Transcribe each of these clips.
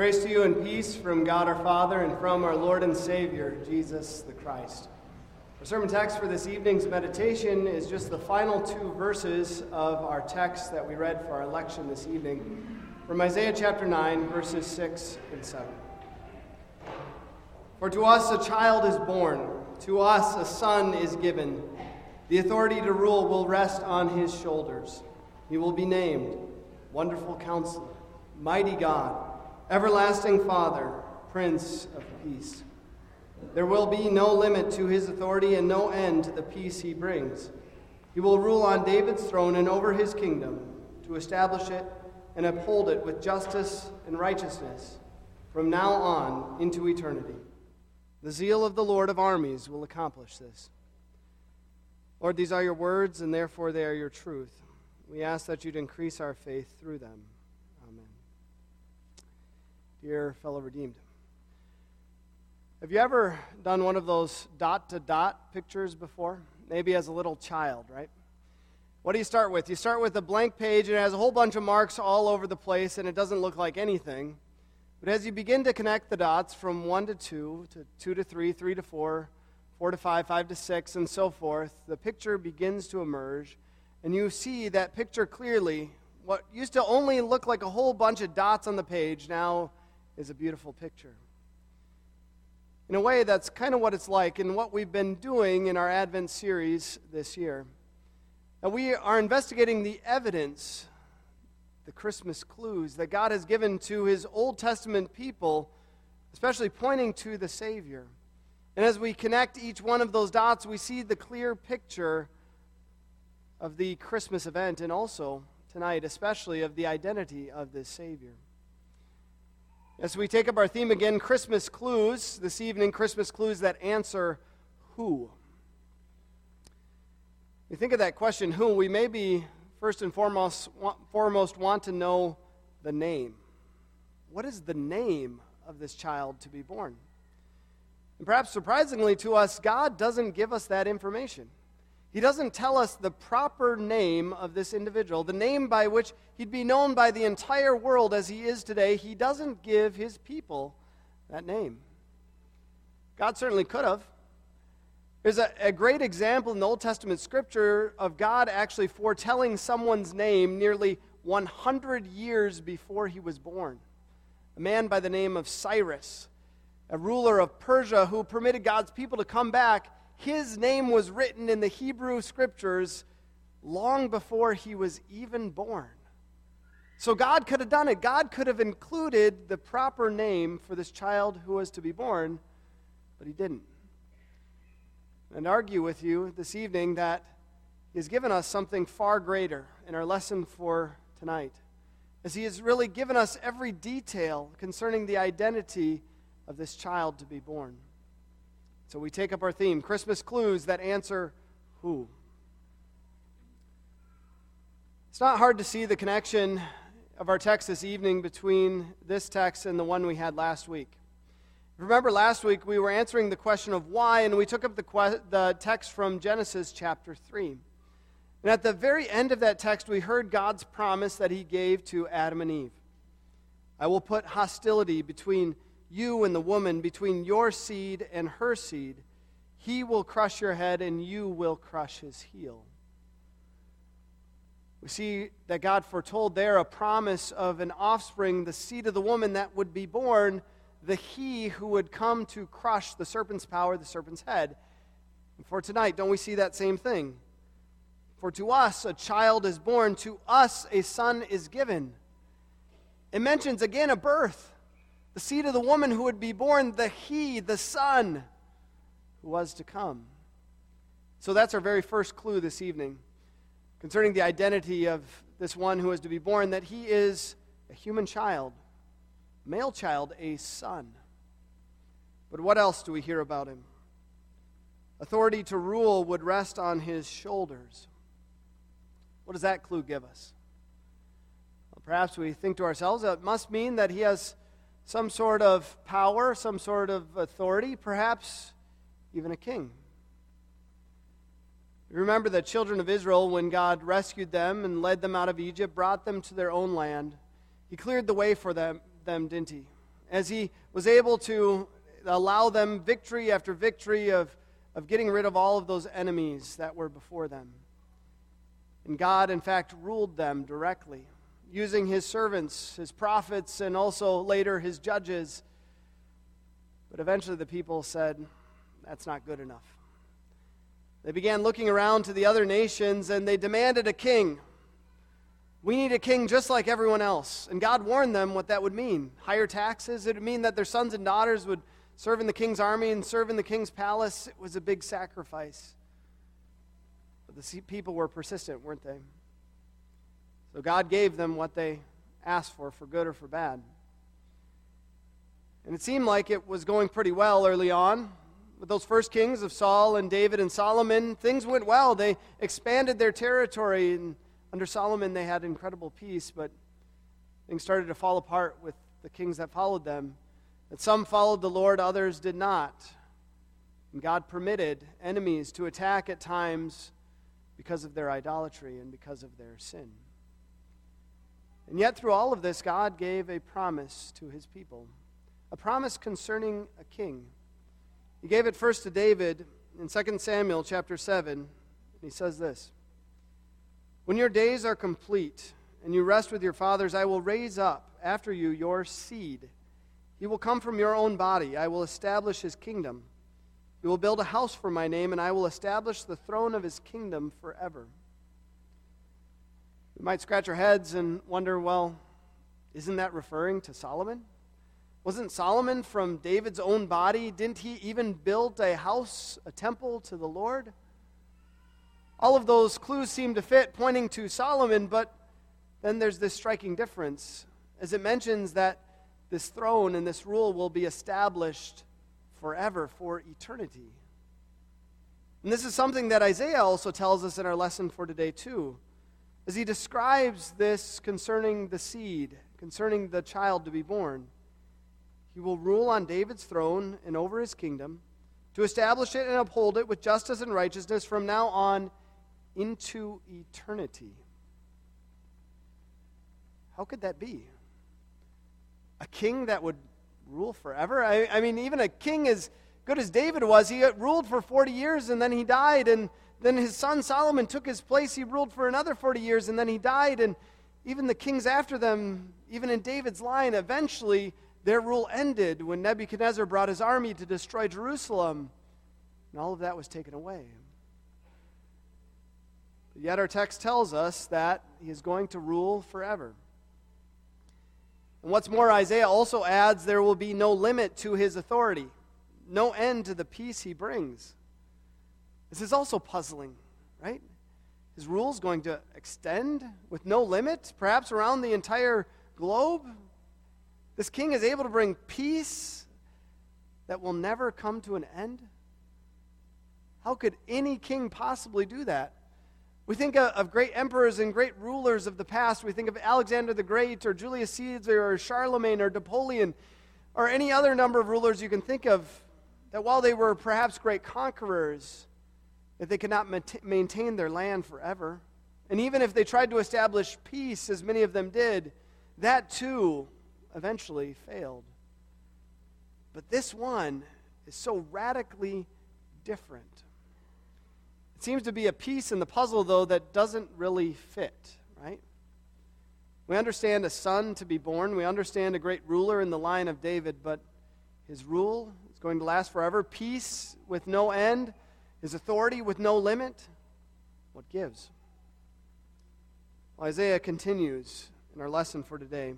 Grace to you and peace from God our Father and from our Lord and Savior, Jesus the Christ. Our sermon text for this evening's meditation is just the final two verses of our text that we read for our election this evening from Isaiah chapter 9, verses 6 and 7. For to us a child is born, to us a son is given. The authority to rule will rest on his shoulders. He will be named Wonderful Counselor, Mighty God Everlasting Father, Prince of Peace. There will be no limit to his authority and no end to the peace he brings. He will rule on David's throne and over his kingdom to establish it and uphold it with justice and righteousness from now on into eternity. The zeal of the Lord of armies will accomplish this. Lord, these are your words, and therefore they are your truth. We ask that you'd increase our faith through them dear fellow redeemed. Have you ever done one of those dot to dot pictures before? Maybe as a little child, right? What do you start with? You start with a blank page and it has a whole bunch of marks all over the place and it doesn't look like anything. But as you begin to connect the dots from 1 to 2, to 2 to 3, 3 to 4, 4 to 5, 5 to 6, and so forth, the picture begins to emerge and you see that picture clearly. What used to only look like a whole bunch of dots on the page now is a beautiful picture. In a way, that's kind of what it's like and what we've been doing in our Advent series this year. And we are investigating the evidence, the Christmas clues that God has given to his Old Testament people, especially pointing to the Savior. And as we connect each one of those dots, we see the clear picture of the Christmas event and also tonight, especially of the identity of this Savior. As we take up our theme again, Christmas clues, this evening, Christmas clues that answer who. We think of that question, who, we maybe first and foremost, foremost want to know the name. What is the name of this child to be born? And perhaps surprisingly to us, God doesn't give us that information. He doesn't tell us the proper name of this individual, the name by which he'd be known by the entire world as he is today. He doesn't give his people that name. God certainly could have. There's a, a, great example in the Old Testament scripture of God actually foretelling someone's name nearly 100 years before he was born. A man by the name of Cyrus, a ruler of Persia who permitted God's people to come back his name was written in the Hebrew scriptures long before he was even born. So God could have done it. God could have included the proper name for this child who was to be born, but he didn't. And argue with you this evening that he has given us something far greater in our lesson for tonight. As he has really given us every detail concerning the identity of this child to be born. So we take up our theme Christmas clues that answer who. It's not hard to see the connection of our text this evening between this text and the one we had last week. Remember, last week we were answering the question of why, and we took up the, que- the text from Genesis chapter 3. And at the very end of that text, we heard God's promise that He gave to Adam and Eve I will put hostility between you and the woman, between your seed and her seed. He will crush your head, and you will crush his heel. We see that God foretold there a promise of an offspring, the seed of the woman that would be born, the he who would come to crush the serpent's power, the serpent's head. And for tonight, don't we see that same thing? For to us a child is born, to us a son is given. It mentions again a birth the seed of the woman who would be born, the He, the Son, who was to come. So that's our very first clue this evening concerning the identity of this one who is to be born that he is a human child, male child, a son. But what else do we hear about him? Authority to rule would rest on his shoulders. What does that clue give us? Well, perhaps we think to ourselves that it must mean that he has some sort of power, some sort of authority, perhaps even a king. Remember the children of Israel when God rescued them and led them out of Egypt, brought them to their own land. He cleared the way for them, them didn't he? as he was able to allow them victory after victory of, of getting rid of all of those enemies that were before them. And God, in fact, ruled them directly, using his servants, his prophets, and also later his judges. But eventually the people said, That's not good enough. They began looking around to the other nations and they demanded a king. We need a king just like everyone else. And God warned them what that would mean. Higher taxes, it would mean that their sons and daughters would serve in the king's army and serve in the king's palace. It was a big sacrifice. But the people were persistent, weren't they? So God gave them what they asked for, for good or for bad. And it seemed like it was going pretty well early on. With those first kings of Saul and David and Solomon, things went well. They expanded their territory and under Solomon, they had incredible peace, but things started to fall apart with the kings that followed them. That some followed the Lord, others did not. And God permitted enemies to attack at times because of their idolatry and because of their sin. And yet, through all of this, God gave a promise to his people a promise concerning a king. He gave it first to David in 2 Samuel chapter 7. And he says this when your days are complete and you rest with your fathers, I will raise up after you your seed. He will come from your own body. I will establish his kingdom. He will build a house for my name, and I will establish the throne of his kingdom forever. We might scratch our heads and wonder well, isn't that referring to Solomon? Wasn't Solomon from David's own body? Didn't he even build a house, a temple to the Lord? All of those clues seem to fit, pointing to Solomon, but then there's this striking difference as it mentions that this throne and this rule will be established forever, for eternity. And this is something that Isaiah also tells us in our lesson for today, too, as he describes this concerning the seed, concerning the child to be born. He will rule on David's throne and over his kingdom, to establish it and uphold it with justice and righteousness from now on into eternity. How could that be? A king that would rule forever? I, I, mean, even a king as good as David was, he ruled for 40 years and then he died, and then his son Solomon took his place. He ruled for another 40 years and then he died, and even the kings after them, even in David's line, eventually their rule ended when Nebuchadnezzar brought his army to destroy Jerusalem, and all of that was taken away. But yet our text tells us that he is going to rule forever. And what's more, Isaiah also adds there will be no limit to his authority, no end to the peace he brings. This is also puzzling, right? His rule is going to extend with no limit, perhaps around the entire globe. This king is able to bring peace that will never come to an end. How could any king possibly do that? We think of great emperors and great rulers of the past. We think of Alexander the Great or Julius Caesar or Charlemagne or Napoleon or any other number of rulers you can think of that while they were perhaps great conquerors, that they could not maintain their land forever. And even if they tried to establish peace, as many of them did, that too eventually failed. But this one is so radically different. It seems to be a piece in the puzzle, though, that doesn't really fit, right? We understand a son to be born. We understand a great ruler in the line of David, but his rule is going to last forever. Peace with no end, his authority with no limit. What gives? Well, Isaiah continues in our lesson for today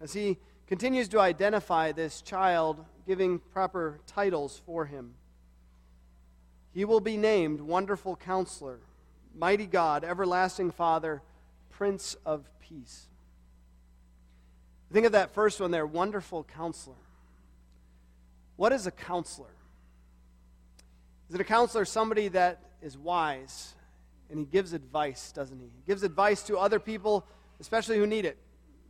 as he continues to identify this child, giving proper titles for him. He will be named Wonderful Counselor, Mighty God, Everlasting Father, Prince of Peace. Think of that first one there Wonderful Counselor. What is a counselor? Is it a counselor somebody that is wise and he gives advice, doesn't he? He gives advice to other people, especially who need it.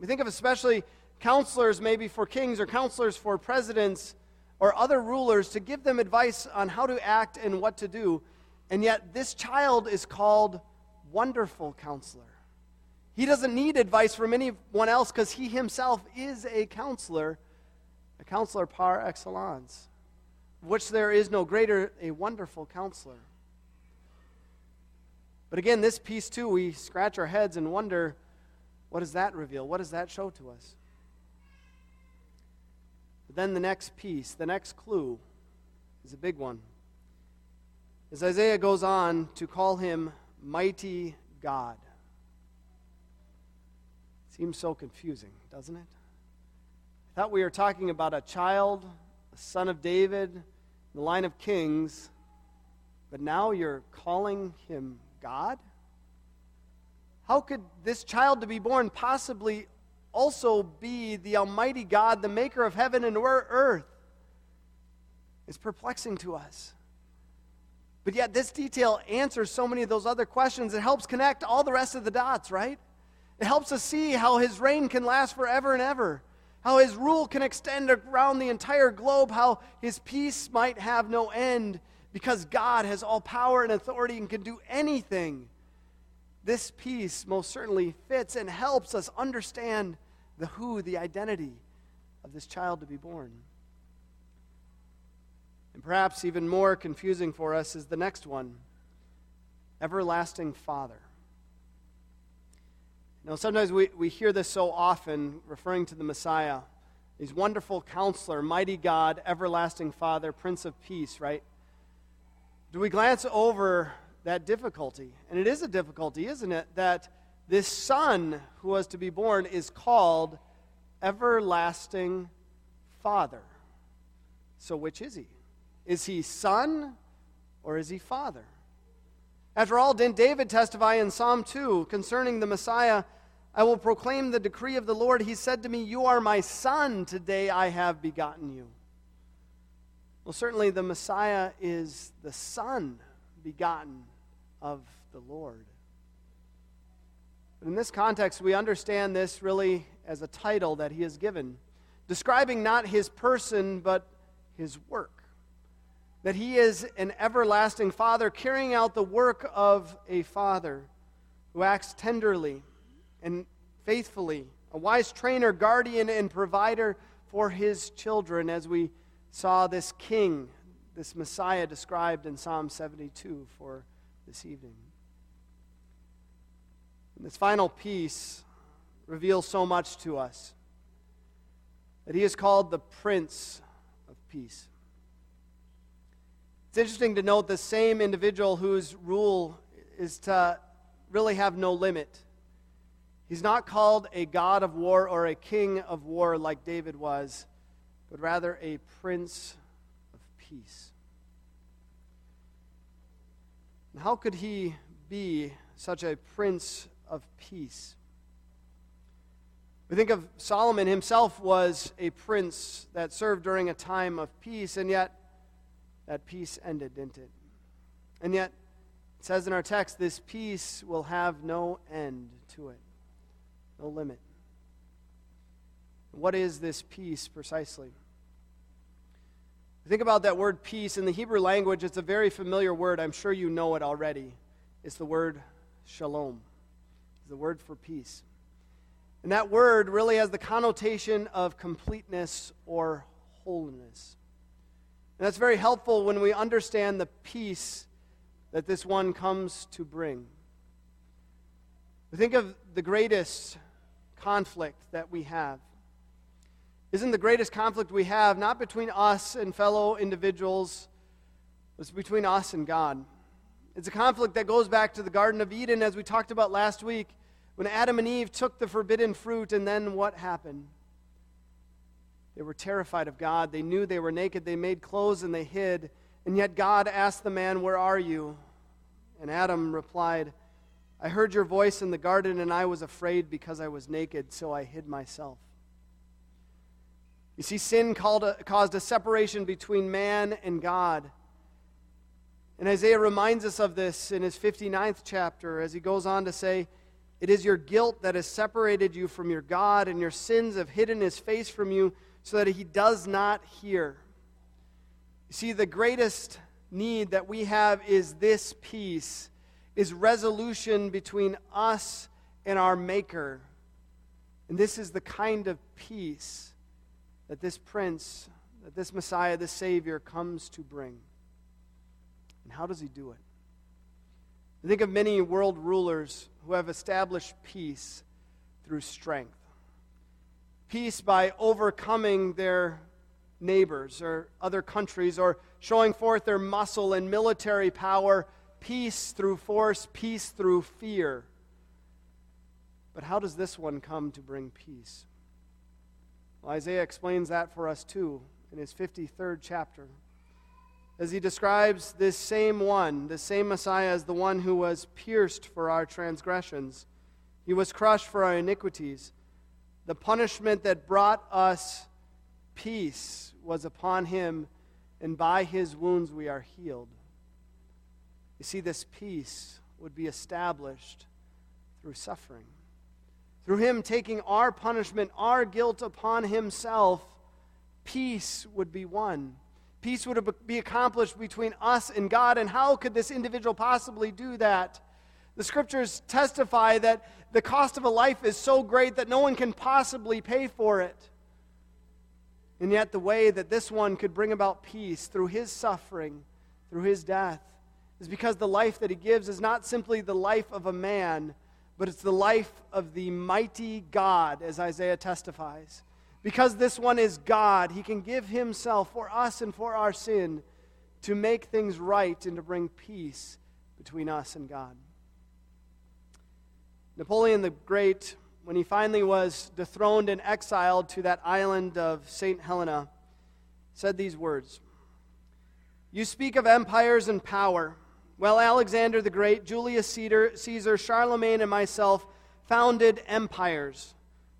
We think of especially counselors maybe for kings or counselors for presidents or other rulers to give them advice on how to act and what to do. And yet, this child is called Wonderful Counselor. He doesn't need advice from anyone else because he himself is a counselor a counselor par excellence, which there is no greater, a wonderful counselor. But again, this piece too, we scratch our heads and wonder what does that reveal? What does that show to us? But then the next piece, the next clue, is a big one. As Isaiah goes on to call him mighty God. Seems so confusing, doesn't it? I thought we were talking about a child, son of David, the line of kings, but now you're calling him God? How could this child to be born possibly also be the Almighty God, the maker of heaven and earth? It's perplexing to us. But yet, this detail answers so many of those other questions. It helps connect all the rest of the dots, right? It helps us see how his reign can last forever and ever, how his rule can extend around the entire globe, how his peace might have no end because God has all power and authority and can do anything. This piece most certainly fits and helps us understand the who, the identity of this child to be born. And perhaps even more confusing for us is the next one Everlasting Father. Know, sometimes we, we hear this so often, referring to the Messiah. He's wonderful counselor, mighty God, everlasting Father, Prince of Peace, right? Do we glance over that difficulty? And it is a difficulty, isn't it? That this son who was to be born is called Everlasting Father. So, which is he? Is he son or is he father? After all, didn't David testify in Psalm 2 concerning the Messiah? I will proclaim the decree of the Lord. He said to me, You are my son. Today I have begotten you. Well, certainly the Messiah is the son begotten of the Lord. But in this context, we understand this really as a title that he is given, describing not his person, but his work that he is an everlasting father, carrying out the work of a father who acts tenderly and faithfully, a wise trainer, guardian, and provider for his children, as we saw this king, this Messiah described in Psalm 72 for this evening. And this final piece reveals so much to us that he is called the Prince of Peace. It's interesting to note the same individual whose rule is to really have no limit. He's not called a God of war or a king of war like David was, but rather a prince of peace. And how could he be such a prince of peace? We think of Solomon himself was a prince that served during a time of peace, and yet that peace ended, didn't it? And yet, it says in our text, this peace will have no end to it, no limit. What is this peace precisely? Think about that word peace. In the Hebrew language, it's a very familiar word. I'm sure you know it already. It's the word shalom, it's the word for peace. And that word really has the connotation of completeness or wholeness. And that's very helpful when we understand the peace that this one comes to bring. We think of the greatest conflict that we have. Isn't the greatest conflict we have not between us and fellow individuals, it's between us and God. It's a conflict that goes back to the Garden of Eden, as we talked about last week, when Adam and Eve took the forbidden fruit, and then what happened? They were terrified of God. They knew they were naked. They made clothes and they hid. And yet God asked the man, Where are you? And Adam replied, I heard your voice in the garden, and I was afraid because I was naked, so I hid myself. You see, sin a, caused a separation between man and God. And Isaiah reminds us of this in his 59th chapter as he goes on to say, It is your guilt that has separated you from your God, and your sins have hidden his face from you so that he does not hear. You see, the greatest need that we have is this peace, is resolution between us and our Maker. And this is the kind of peace that this prince, that this Messiah, the Savior comes to bring. And how does he do it? I think of many world rulers who have established peace through strength. Peace by overcoming their neighbors or other countries or showing forth their muscle and military power. Peace through force, peace through fear. But how does this one come to bring peace? Well, Isaiah explains that for us too in his 53rd chapter as he describes this same one, the same Messiah, as the one who was pierced for our transgressions. He was crushed for our iniquities. The punishment that brought us peace was upon him, and by his wounds we are healed. You see, this peace would be established through suffering. Through him taking our punishment, our guilt upon himself, peace would be won. Peace would be accomplished between us and God. And how could this individual possibly do that? The scriptures testify that the cost of a life is so great that no one can possibly pay for it. And yet, the way that this one could bring about peace through his suffering, through his death, is because the life that he gives is not simply the life of a man, but it's the life of the mighty God, as Isaiah testifies. Because this one is God, he can give himself for us and for our sin to make things right and to bring peace between us and God. Napoleon the Great, when he finally was dethroned and exiled to that island of St. Helena, said these words You speak of empires and power. Well, Alexander the Great, Julius Caesar, Charlemagne, and myself founded empires.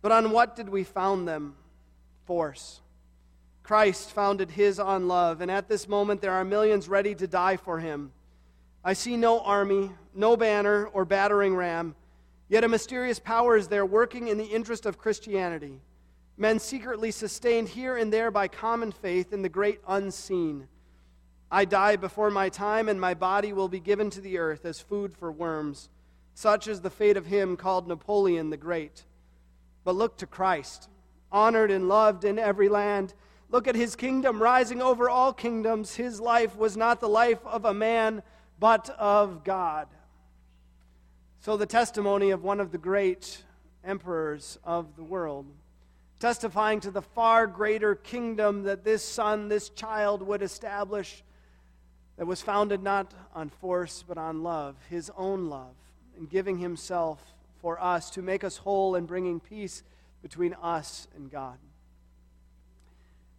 But on what did we found them? force. Christ founded his on love, and at this moment there are millions ready to die for him. I see no army, no banner or battering ram, yet a mysterious power is there working in the interest of Christianity. Men secretly sustained here and there by common faith in the great unseen. I die before my time, and my body will be given to the earth as food for worms. Such is the fate of him called Napoleon the Great. But look to Christ honored and loved in every land. Look at his kingdom rising over all kingdoms. His life was not the life of a man, but of God. So, the testimony of one of the great emperors of the world, testifying to the far greater kingdom that this son, this child would establish, that was founded not on force, but on love, his own love, and giving himself for us to make us whole and bringing peace between us and God.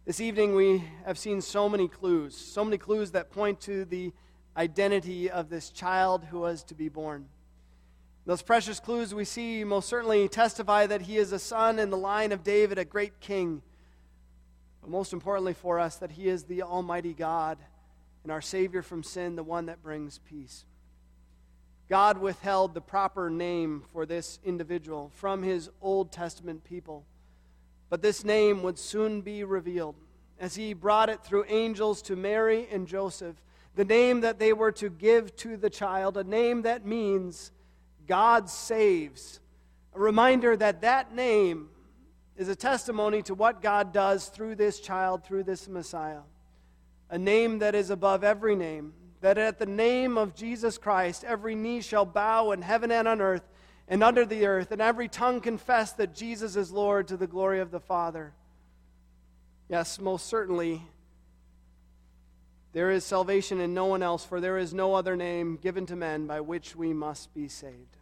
This evening, we have seen so many clues, so many clues that point to the identity of this child who was to be born. Those precious clues we see most certainly testify that he is a son in the line of David, a great king. But most importantly for us, that he is the Almighty God and our Savior from sin, the one that brings peace. God withheld the proper name for this individual from his Old Testament people. But this name would soon be revealed as he brought it through angels to Mary and Joseph. The name that they were to give to the child, a name that means God saves. A reminder that that name is a testimony to what God does through this child, through this Messiah. A name that is above every name, that at the name of Jesus Christ every knee shall bow in heaven and on earth and under the earth, and every tongue confess that Jesus is Lord to the glory of the Father. Yes, most certainly, there is salvation in no one else, for there is no other name given to men by which we must be saved.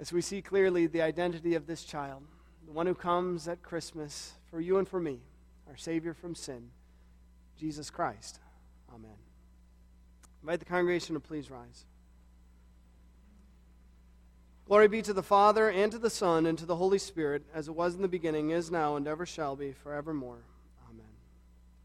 As we see clearly the identity of this child, the one who comes at Christmas for you and for me, our Savior from sin, Jesus Christ. Amen. Invite the congregation to please rise. Glory be to the Father, and to the Son, and to the Holy Spirit, as it was in the beginning, is now, and ever shall be, forevermore.